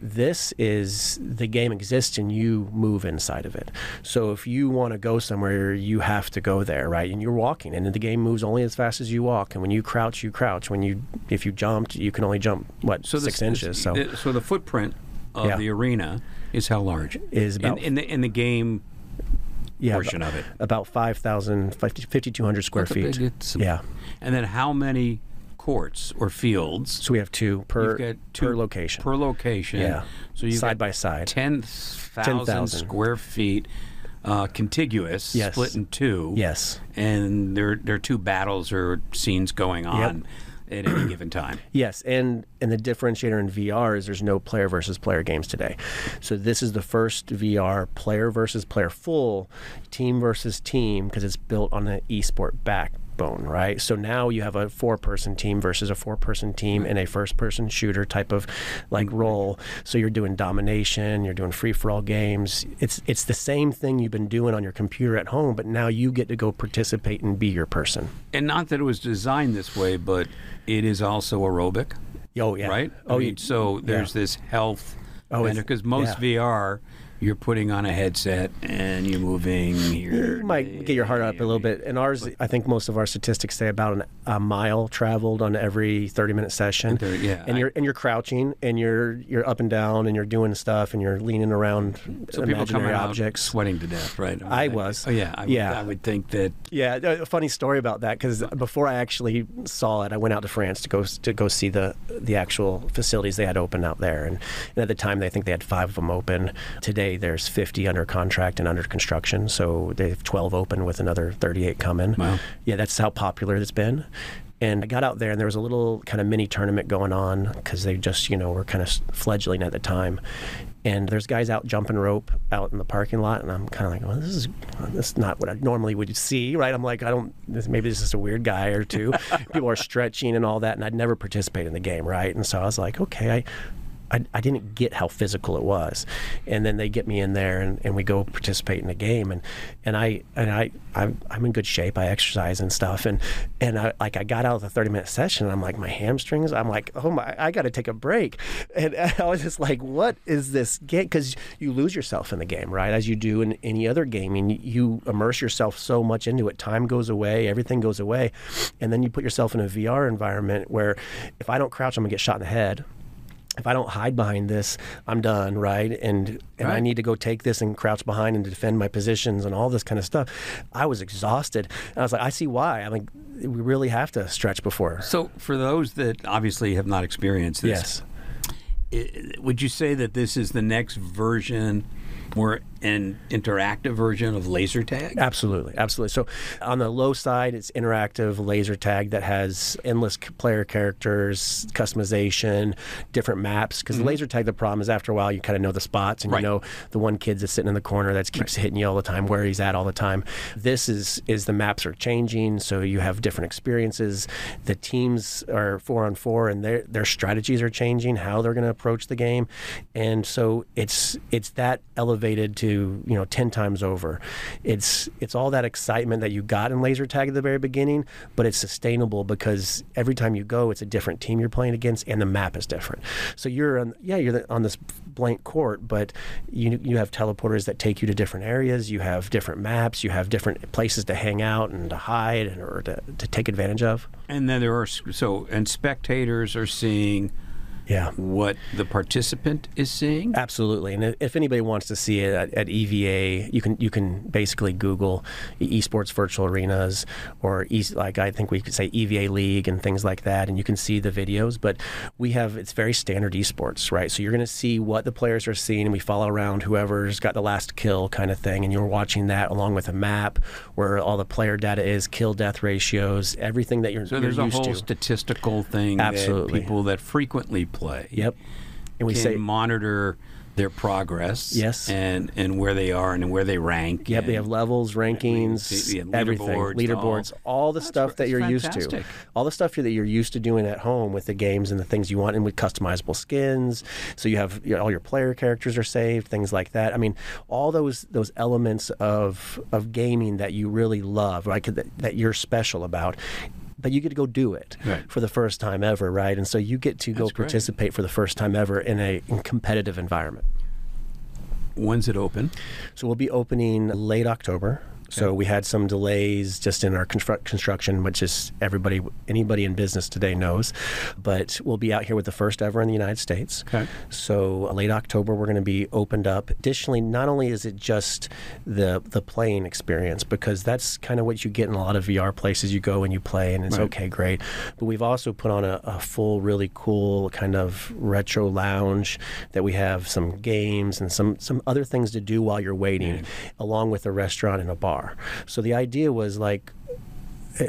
This is the game exists and you move inside of it. So if you want to go somewhere, you have to go there, right? And you're walking, and the game moves only as fast as you walk. And when you crouch, you crouch. When you if you jumped, you can only jump what so six this- inches. So the- so the footprint of Yeah. the arena is how large? Is in, about- in the in the game yeah, portion about, of it. about 5,000, 50 5,200 square That's feet. big- yeah. And then how many courts or fields So we have two per two per location. per location? Yeah. So you Side by side. ten thousand 10,000. square feet, uh, contiguous, Yes. split in two. yes. and there there are two battles or scenes going on at any given time. Yes, and and the differentiator in VR is there's no player versus player games today. So this is the first VR player versus player full team versus team because it's built on an esport backbone, right? So now you have a four-person team versus a four-person team mm-hmm. in a first-person shooter type of like mm-hmm. role. So you're doing domination, you're doing free-for-all games. It's it's the same thing you've been doing on your computer at home, but now you get to go participate and be your person. And not that it was designed this way, but it is also aerobic, Oh yeah, right? Oh, I mean, so there's this health Oh, because most yeah. VR you're putting on a headset and you're moving here. You might get your heart up a little bit. And ours, I think most of our statistics say about an, a mile traveled on every 30 minute session. There- yeah, and I- you're and you're crouching and you're you're up and down and you're doing stuff and you're leaning around So imaginary out objects. sweating to death, right? mean, I was. Oh yeah, I would, Yeah. I would think that. Yeah, a funny story about that because before I actually saw it, I went out to France to go to go see the the actual facilities they had open out there, and, and at the time they think they had five of them open. Today there's 50 under contract and under construction, so they have 12 open with another 38 coming. Wow. Yeah, that's how popular it's been. And I got out there, and there was a little kind of mini tournament going on because they just, you know, were kind of fledgling at the time. And there's guys out jumping rope out in the parking lot, and I'm kind of like, well, this is this is not what I normally would see, right? I'm like, I don't, this, maybe this is just a weird guy or two. People are stretching and all that, and I'd never participate in the game, right? And so I was like, okay, I, I, I didn't get how physical it was, and then they get me in there and, and we go participate in the game and and I and I I'm, I'm in good shape. I exercise and stuff and and I like I got out of the 30 minute session. And I'm like my hamstrings. I'm like oh my I got to take a break, and I was just like what is this game? Because you lose yourself in the game, right? As you do in any other gaming, you immerse yourself so much into it. Time goes away, everything goes away, and then you put yourself in a VR environment where if I don't crouch, I'm gonna get shot in the head if I don't hide behind this, I'm done, right? And and I need to go take this and crouch behind and defend my positions and all this kind of stuff. I was exhausted. And I was like, I see why. I mean, we really have to stretch before. So for those that obviously have not experienced this, Yes. i- would you say that this is the next version, more an interactive version of laser tag? Absolutely, absolutely. So on the low side, it's interactive laser tag that has endless player characters, customization, different maps. Because the mm-hmm. laser tag, the problem is after a while, you kind of know the spots and Right. you know the one kid that's sitting in the corner that keeps hitting you all the time, where he's at all the time. This is is the maps are changing, so you have different experiences. The teams are four on four, and their their strategies are changing, how they're going to approach the game, and so it's it's that elevated to you know ten times over. It's it's all that excitement that you got in laser tag at the very beginning, but it's sustainable because every time you go, it's a different team you're playing against, and the map is different. So you're on yeah you're on this blank court, but you you have teleporters that take you to different areas. You have different maps. You have different places to hang out and to hide and or to, to take advantage of. And then there are so and spectators are seeing Yeah. what the participant is seeing. Absolutely, and if anybody wants to see it at, at EVA, you can you can basically Google esports virtual arenas or e, like I think we could say EVA League and things like that, and you can see the videos. But we have it's very standard esports, right? So you're going to see what the players are seeing, and we follow around whoever's got the last kill kind of thing, and you're watching that along with a map where all the player data is, kill death ratios, everything that you're, So you're there's a used whole to. statistical thing Absolutely. that people that frequently play Yep, and we say monitor their progress. Yes. And and where they are and where they rank. Yep, they have levels, rankings, yeah, everything, leaderboards, leaderboards, all, the stuff that you're used to, all the stuff that you're used to doing at home with the games and the things you want, and with customizable skins. So you have you know, all your player characters are saved, things like that. I mean, all those those elements of of gaming that you really love, right? That, that you're special about. But you get to go do it Right. for the first time ever, right? And so you get to go That's great. participate for the first time ever in a in competitive environment. When's it open? So we'll be opening late October. So we had some delays just in our construct, construction, which is everybody, anybody in business today knows. But we'll be out here with the first ever in the United States. Okay. So uh, late October, we're going to be opened up. Additionally, not only is it just the the playing experience, because that's kind of what you get in a lot of VR places. You go and you play, and it's Right. okay, great. But we've also put on a, a full, really cool kind of retro lounge that we have some games and some some other things to do while you're waiting, along with a restaurant and a bar. So the idea was like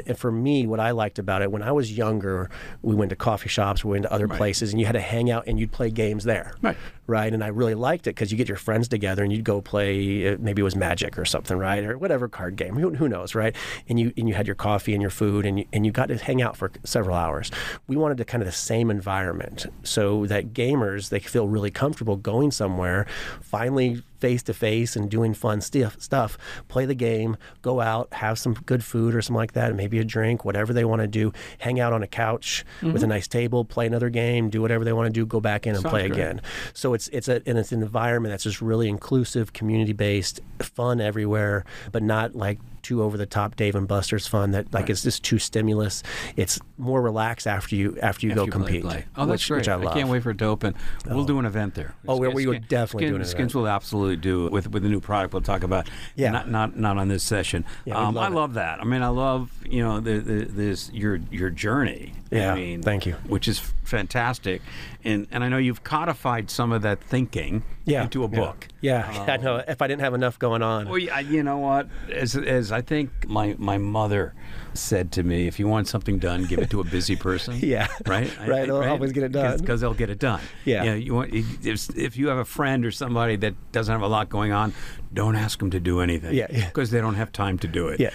and for me, what I liked about it, when I was younger, we went to coffee shops, we went to other Right. places, and you had to hang out and you'd play games there. Right. Right. And I really liked it because you get your friends together and you'd go play, uh, maybe it was Magic or something, right? Or whatever card game. Who, who knows, right? And you and you had your coffee and your food and you, and you got to hang out for several hours. We wanted to kind of the same environment so that gamers, they feel really comfortable going somewhere, finally face to face and doing fun stuff, stuff, play the game, go out, have some good food or something like that, maybe a drink, whatever they want to do, hang out on a couch with a nice table, play another game, do whatever they want to do, go back in and Sounds play great. again. So it's it's a and it's an environment that's just really inclusive, community based, fun everywhere, but not like too over the top Dave and Buster's fun that like Right. it's just too stimulus. It's more relaxed after you after you After go you compete. play. Oh, that's which, great! which I love. can't wait for to open. We'll do an event there. Oh, we- we would Skin- definitely do Skin- an Skins event. will absolutely do it with with the new product. We'll talk about. Yeah. Not not not on this session. Yeah, um, I love it. love that. I mean, I love you know the, the this your your journey. Yeah, I mean, thank you. Which is fantastic, and and I know you've codified some of that thinking yeah, into a yeah. book. Yeah, um, I know. If I didn't have enough going on, Well, yeah, you know what? As, as I think my, my mother said to me, if you want something done, give it to a busy person. Yeah. Right? Right, they'll always get it done. Because they'll get it done. Yeah. You, know, you want, if, if you have a friend or somebody that doesn't have a lot going on, don't ask them to do anything. Yeah, yeah. Because they don't have time to do it. yeah,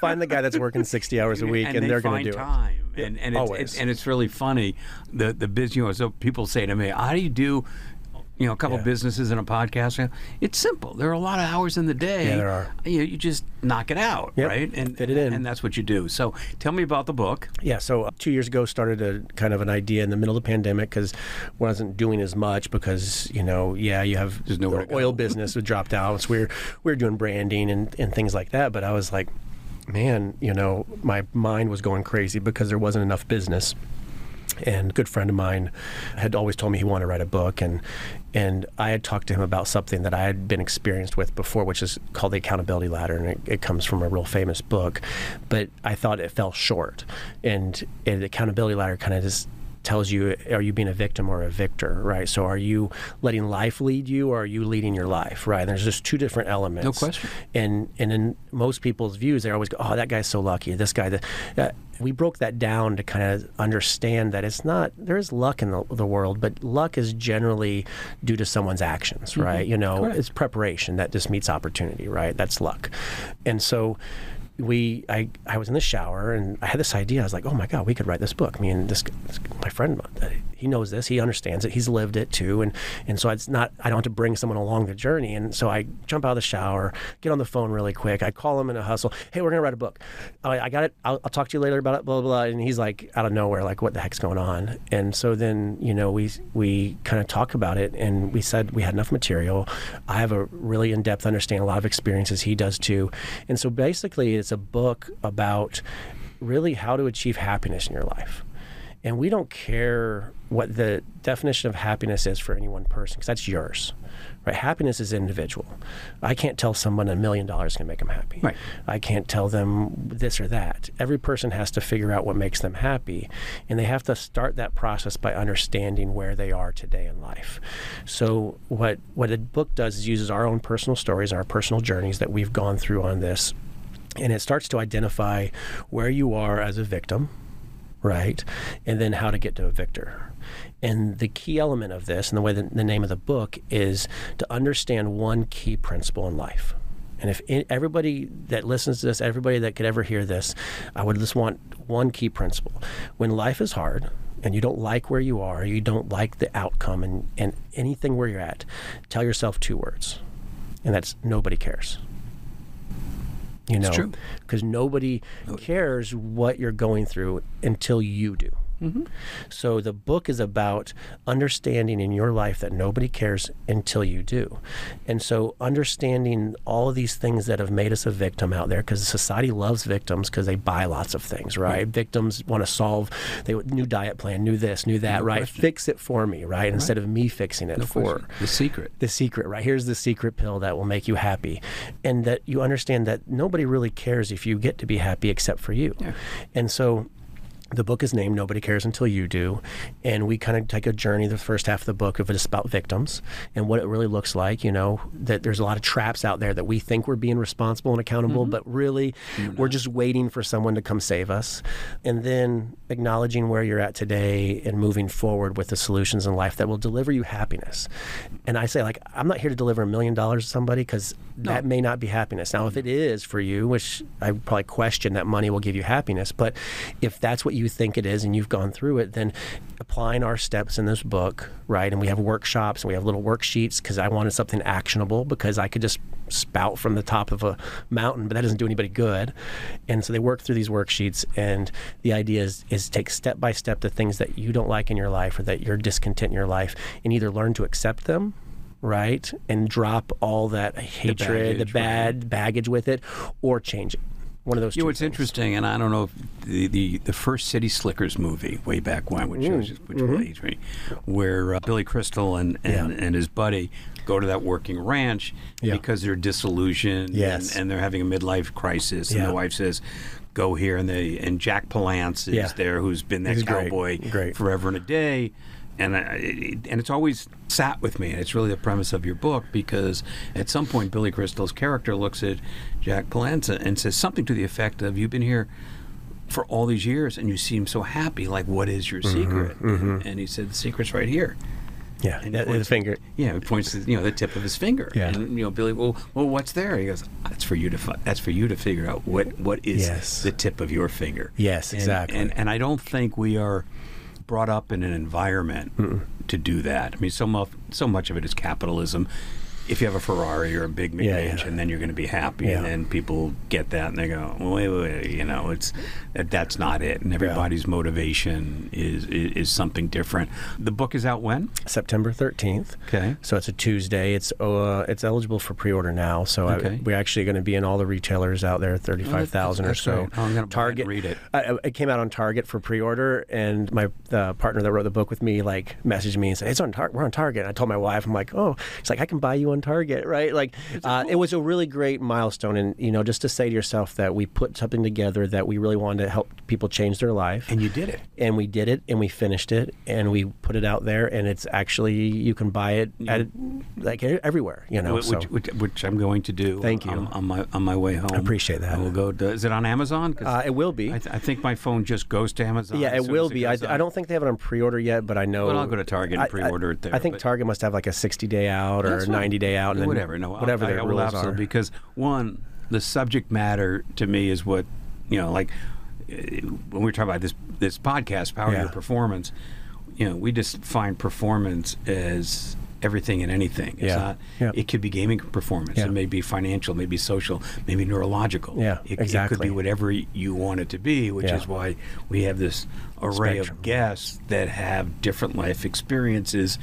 find the guy that's working sixty hours a week, and, they they're going to do time. And and it's, Always. it, and it's really funny. The the business. You know, so people say to me, "How do you do?" You know, a couple Yeah. businesses and a podcast. It's simple. There are a lot of hours in the day. Yeah, there are. You, you just knock it out, Yep, right? And fit it in. and that's what you do. So, tell me about the book. Yeah, so uh, two years ago, started a kind of an idea in the middle of the pandemic because wasn't doing as much because you know, yeah, you have There's the oil business had dropped out, so we were we were doing branding and and things like that. But I was like, man, you know, my mind was going crazy because there wasn't enough business. And a good friend of mine had always told me he wanted to write a book, and and I had talked to him about something that I had been experienced with before, which is called the accountability ladder, and it, it comes from a real famous book. But I thought it fell short, and, and the accountability ladder kind of just tells you are you being a victim or a victor right so are you letting life lead you or are you leading your life right there's just two different elements No question. and and in most people's views, they always go, "Oh, that guy's so lucky. This guy." That uh, we broke that down to kind of understand that it's not there is luck in the, the world, but luck is generally due to someone's actions, right? You know, Correct. it's preparation that just meets opportunity, right? That's luck, and so. We, I, I was in the shower and I had this idea. I was like, "Oh my God, we could write this book." I mean, this, this my friend, he knows this. He understands it. He's lived it too, and and so it's not. I don't have to bring someone along the journey. And so I jump out of the shower, get on the phone really quick. I call him in a hustle. Hey, we're gonna write a book. I, I got it. I'll, I'll talk to you later about it. Blah blah blah. And he's like out of nowhere, like, what the heck's going on? And so then you know we we kind of talk about it, and we said we had enough material. I have a really in depth understanding, a lot of experiences. He does too. And so basically, it's a book about really how to achieve happiness in your life. And we don't care what the definition of happiness is for any one person because that's yours. Right? Happiness is individual. I can't tell someone a million dollars can make them happy. Right. I can't tell them this or that. Every person has to figure out what makes them happy, and they have to start that process by understanding where they are today in life. So what what the book does is uses our own personal stories, our personal journeys that we've gone through on this, and it starts to identify where you are as a victim, right? And then how to get to a victor. And the key element of this, and the way that the name of the book is to understand one key principle in life. And if everybody that listens to this, everybody that could ever hear this, I would just want one key principle. When life is hard and you don't like where you are, you don't like the outcome and, and anything where you're at, tell yourself two words. And that's nobody cares. You know, because nobody cares what you're going through until you do. Mm-hmm. So the book is about understanding in your life that nobody cares until you do. And so understanding all of these things that have made us a victim out there because society loves victims because they buy lots of things, right? Victims want to solve they new diet plan, new this, new that, No right? question. Fix it for me, right? Instead of me fixing it No for question. The secret. the secret, right? Here's the secret pill that will make you happy. And that you understand that nobody really cares if you get to be happy except for you. Yeah. And so the book is named Nobody Cares Until You Do. And we kind of take a journey, the first half of the book, of it's about victims and what it really looks like. You know, that there's a lot of traps out there that we think we're being responsible and accountable, mm-hmm. but really we're just waiting for someone to come save us. And then acknowledging where you're at today and moving forward with the solutions in life that will deliver you happiness. And I say, like, I'm not here to deliver a million dollars to somebody because that may not be happiness. Now, if mm-hmm. it is for you, which I probably question that money will give you happiness, but if that's what you think it is and you've gone through it, then applying our steps in this book, right? And we have workshops and we have little worksheets because I wanted something actionable because I could just spout from the top of a mountain, but that doesn't do anybody good. And so they work through these worksheets, and the idea is is take step by step the things that you don't like in your life or that you're discontent in your life, and either learn to accept them right and drop all that hatred the, baggage, bad baggage with it or change it one of those You know, things. interesting, and I don't know if the, the, the first City Slickers movie way back when, which, Mm, was, which mm-hmm. age me, where uh, Billy Crystal and, and, Yeah. and his buddy go to that working ranch Yeah. because they're disillusioned Yes. and, and they're having a midlife crisis. And Yeah. the wife says, go here. And, they, and Jack Palance is there, who's been that He's great. cowboy Great. forever and a day. And I, and it's always sat with me, and it's really the premise of your book because at some point Billy Crystal's character looks at Jack Palance and says something to the effect of, "You've been here for all these years, and you seem so happy. Like, what is your mm-hmm, secret?" Mm-hmm. And he said, "The secret's right here." yeah And that, the finger Yeah, he points to you know the tip of his finger. Yeah. And you know Billy, well, well, what's there? He goes, that's for you to fi- that's for you to figure out what what is Yes. the tip of your finger. Yes, And- exactly. And and I don't think we are brought up in an environment to do that. I mean, so much so much of it is capitalism. If you have a Ferrari or a big Yeah, yeah. McMansion, then you're going to be happy, Yeah. and then people get that and they go, well, wait, wait, wait, you know, it's that, that's not it. And everybody's motivation is, is is something different. The book is out when? September 13th Okay. so it's a Tuesday it's uh, it's eligible for pre-order now so I- we're actually going to be in all the retailers out there 35,000 or that's so great. Oh, I'm buy it Target read it. I, it came out on Target for pre-order and my uh, partner that wrote the book with me like messaged me and said it's on Target we're on Target and I told my wife I'm like oh it's like I can buy you on Target right like uh, it was a really great milestone and you know just to say to yourself that we put something together that we really wanted to help people change their life And you did it. and we did it and we finished it and we put it out there and it's actually you can buy it at like everywhere you know which, so which, which I'm going to do. Thank you. On, on my on my way home. I appreciate that. I will go. To, is it on Amazon? 'Cause uh, it will be I, th- I think my phone just goes to Amazon. yeah it will as be I, I don't think they have it on pre-order yet but I know Well, I'll go to Target and I- pre-order it there, I think Target must have like a 60 day out or That's a fine. 90 day out and whatever. No, whatever I, I will absolutely because one, the subject matter to me is what you know. Like when we talk about this this podcast, power Yeah. your performance. You know, we just find performance as everything and anything. It's Yeah. not. Yeah. It could be gaming performance. Yeah. It may be financial. Maybe social. Maybe neurological. Yeah, It, it could be whatever you want it to be, which Yeah. is why we have this array Spectrum. of guests that have different life experiences.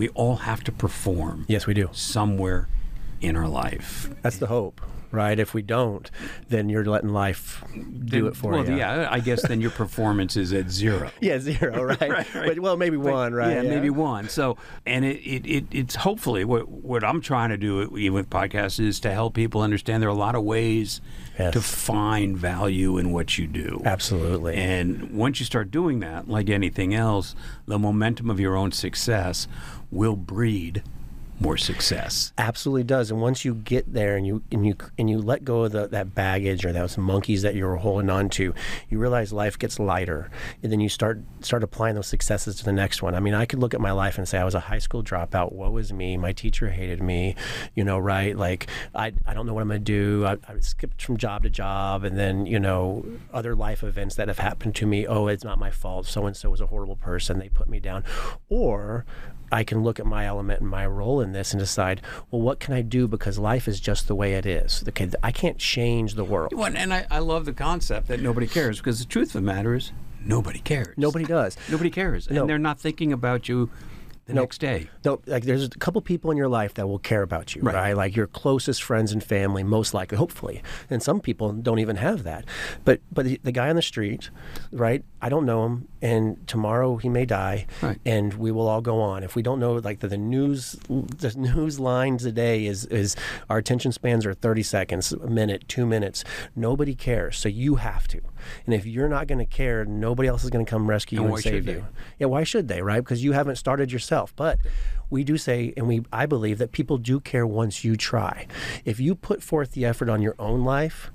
We all have to perform yes we do somewhere in our life. that's the hope right if we don't then you're letting life do Then- it for well, you yeah, I guess then your performance is at zero. yeah zero right, Right, right. But, well maybe one right Yeah, maybe one. So, and it, it, it it's hopefully what what I'm trying to do even with podcasts is to help people understand there are a lot of ways Yes. to find value in what you do. absolutely And once you start doing that, like anything else, the momentum of your own success will breed more success. absolutely does. And once you get there and you and you and you let go of the, that baggage or those monkeys that you were holding on to you realize life gets lighter. And then you start start applying those successes to the next one. I mean i could look at my life and say i was a high school dropout. Woe is me. My teacher hated me. You know right? Like i, I don't know what i'm to do. I, I skipped from job to job. And then you know other life events that have happened to me. Oh it's not my fault. So and so was a horrible person. They put me down. Or I can look at my element and my role in this and decide, well, what can I do because life is just the way it is. Okay, I can't change the world. Well, and I, I love the concept that nobody cares because the truth of the matter is nobody cares. Nobody does. Nobody cares, No. and they're not thinking about you the Nope. next day. No, like there's a couple people in your life that will care about you, Right. right. Like your closest friends and family, most likely, hopefully. And some people don't even have that. But but the, the guy on the street, right? I don't know him, and tomorrow he may die, Right. and we will all go on. If we don't know, like the, the news, the news line today is is our attention spans are 30 seconds, a minute, two minutes. Nobody cares, so you have to. And if you're not going to care, nobody else is going to come rescue you And and, why should save you. Yeah, why should they, right? Because you haven't started yourself. But we do say, and we I believe that people do care once you try. If you put forth the effort on your own life,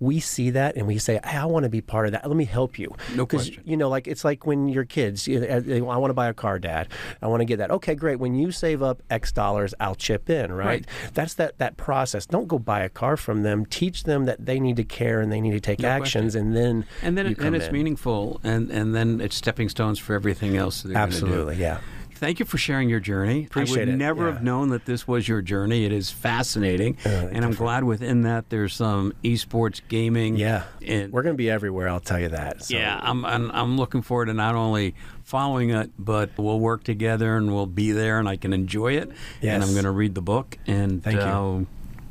we see that and we say, hey, I want to be part of that. Let me help you. No question. You know, like it's like when your kids, you know, I want to buy a car, Dad. I want to get that. Okay, great. When you save up X dollars, I'll chip in, right? Right. That's that that process. Don't go buy a car from them. Teach them that they need to care and they need to take No actions, and then And then it, and it's in. meaningful, and and then it's stepping stones for everything else. That they're do. Absolutely, yeah. Thank you for sharing your journey. Appreciate I would it, never yeah. have known that this was your journey. It is fascinating, and I'm glad within that there's some esports gaming. Yeah, and we're going to be everywhere. I'll tell you that. So, yeah, I'm, I'm I'm looking forward to not only following it, but we'll work together and we'll be there, and I can enjoy it. Yes. And I'm going to read the book. And Thank you. uh,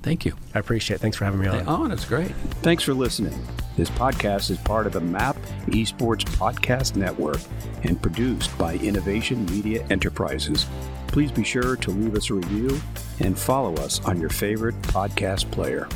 Thank you. I appreciate it. Thanks for having me on. Oh, that's great. Thanks for listening. This podcast is part of the MAP Esports Podcast Network and produced by Innovation Media Enterprises. Please be sure to leave us a review and follow us on your favorite podcast player.